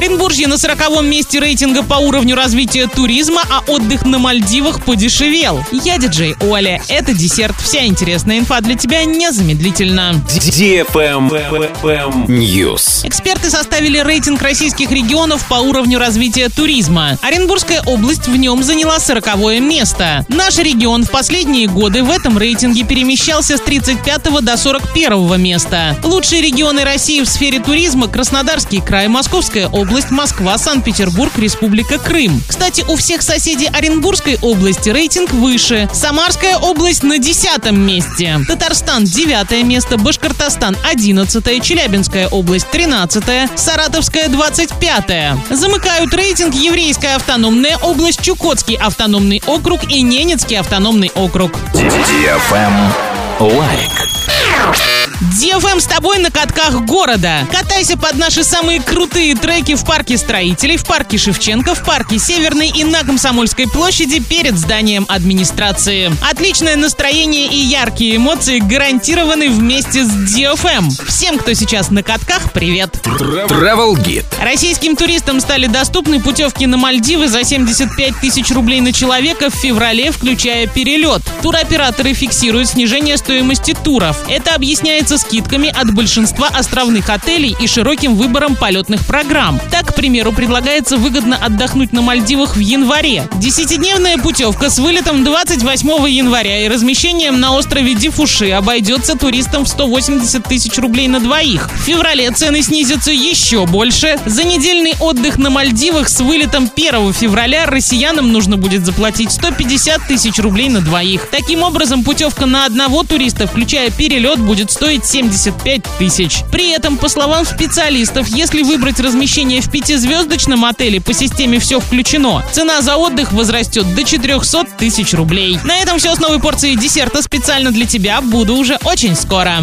Оренбуржье на 40 месте рейтинга по уровню развития туризма, а отдых на Мальдивах подешевел. Я диджей Оля. Это десерт. Вся интересная инфа для тебя незамедлительно. News. Эксперты составили рейтинг российских регионов по уровню развития туризма. Оренбургская область в нем заняла 40 место. Наш регион в последние годы в этом рейтинге перемещался с 35 до 41 места. Лучшие регионы России в сфере туризма – Краснодарский край, Московская область, Москва, Санкт-Петербург, Республика Крым. Кстати, у всех соседей Оренбургской области рейтинг выше. Самарская область на 10 месте. Татарстан – 9 место, Башкортостан – 11 Челябинская область – 13 Саратовская – 25 Замыкают рейтинг Еврейская автономная область, Чукотский автономный округ и Ненецкий автономный округ. Лайк. DFM с тобой на катках города. Катайся под наши самые крутые треки в парке строителей, в парке Шевченко, в парке Северной и на Комсомольской площади перед зданием администрации. Отличное настроение и яркие эмоции гарантированы вместе с DFM. Всем, кто сейчас на катках, привет! Travel Guide. Российским туристам стали доступны путевки на Мальдивы за 75 тысяч рублей на человека в феврале, включая перелет. Туроператоры фиксируют снижение стоимости туров. Это объясняется скидками от большинства островных отелей и широким выбором полетных программ. Так, к примеру, предлагается выгодно отдохнуть на Мальдивах в январе. Десятидневная путевка с вылетом 28 января и размещением на острове Дифуши обойдется туристам в 180 тысяч рублей на двоих. В феврале цены снизятся еще больше. За недельный отдых на Мальдивах с вылетом 1 февраля россиянам нужно будет заплатить 150 тысяч рублей на двоих. Таким образом, путевка на одного туриста, включая перелет, будет стоить 75 тысяч. При этом, по словам специалистов, если выбрать размещение в пятизвездочном отеле по системе «Все включено», цена за отдых возрастет до 400 тысяч рублей. На этом все с новой порцией десерта специально для тебя. Буду уже очень скоро.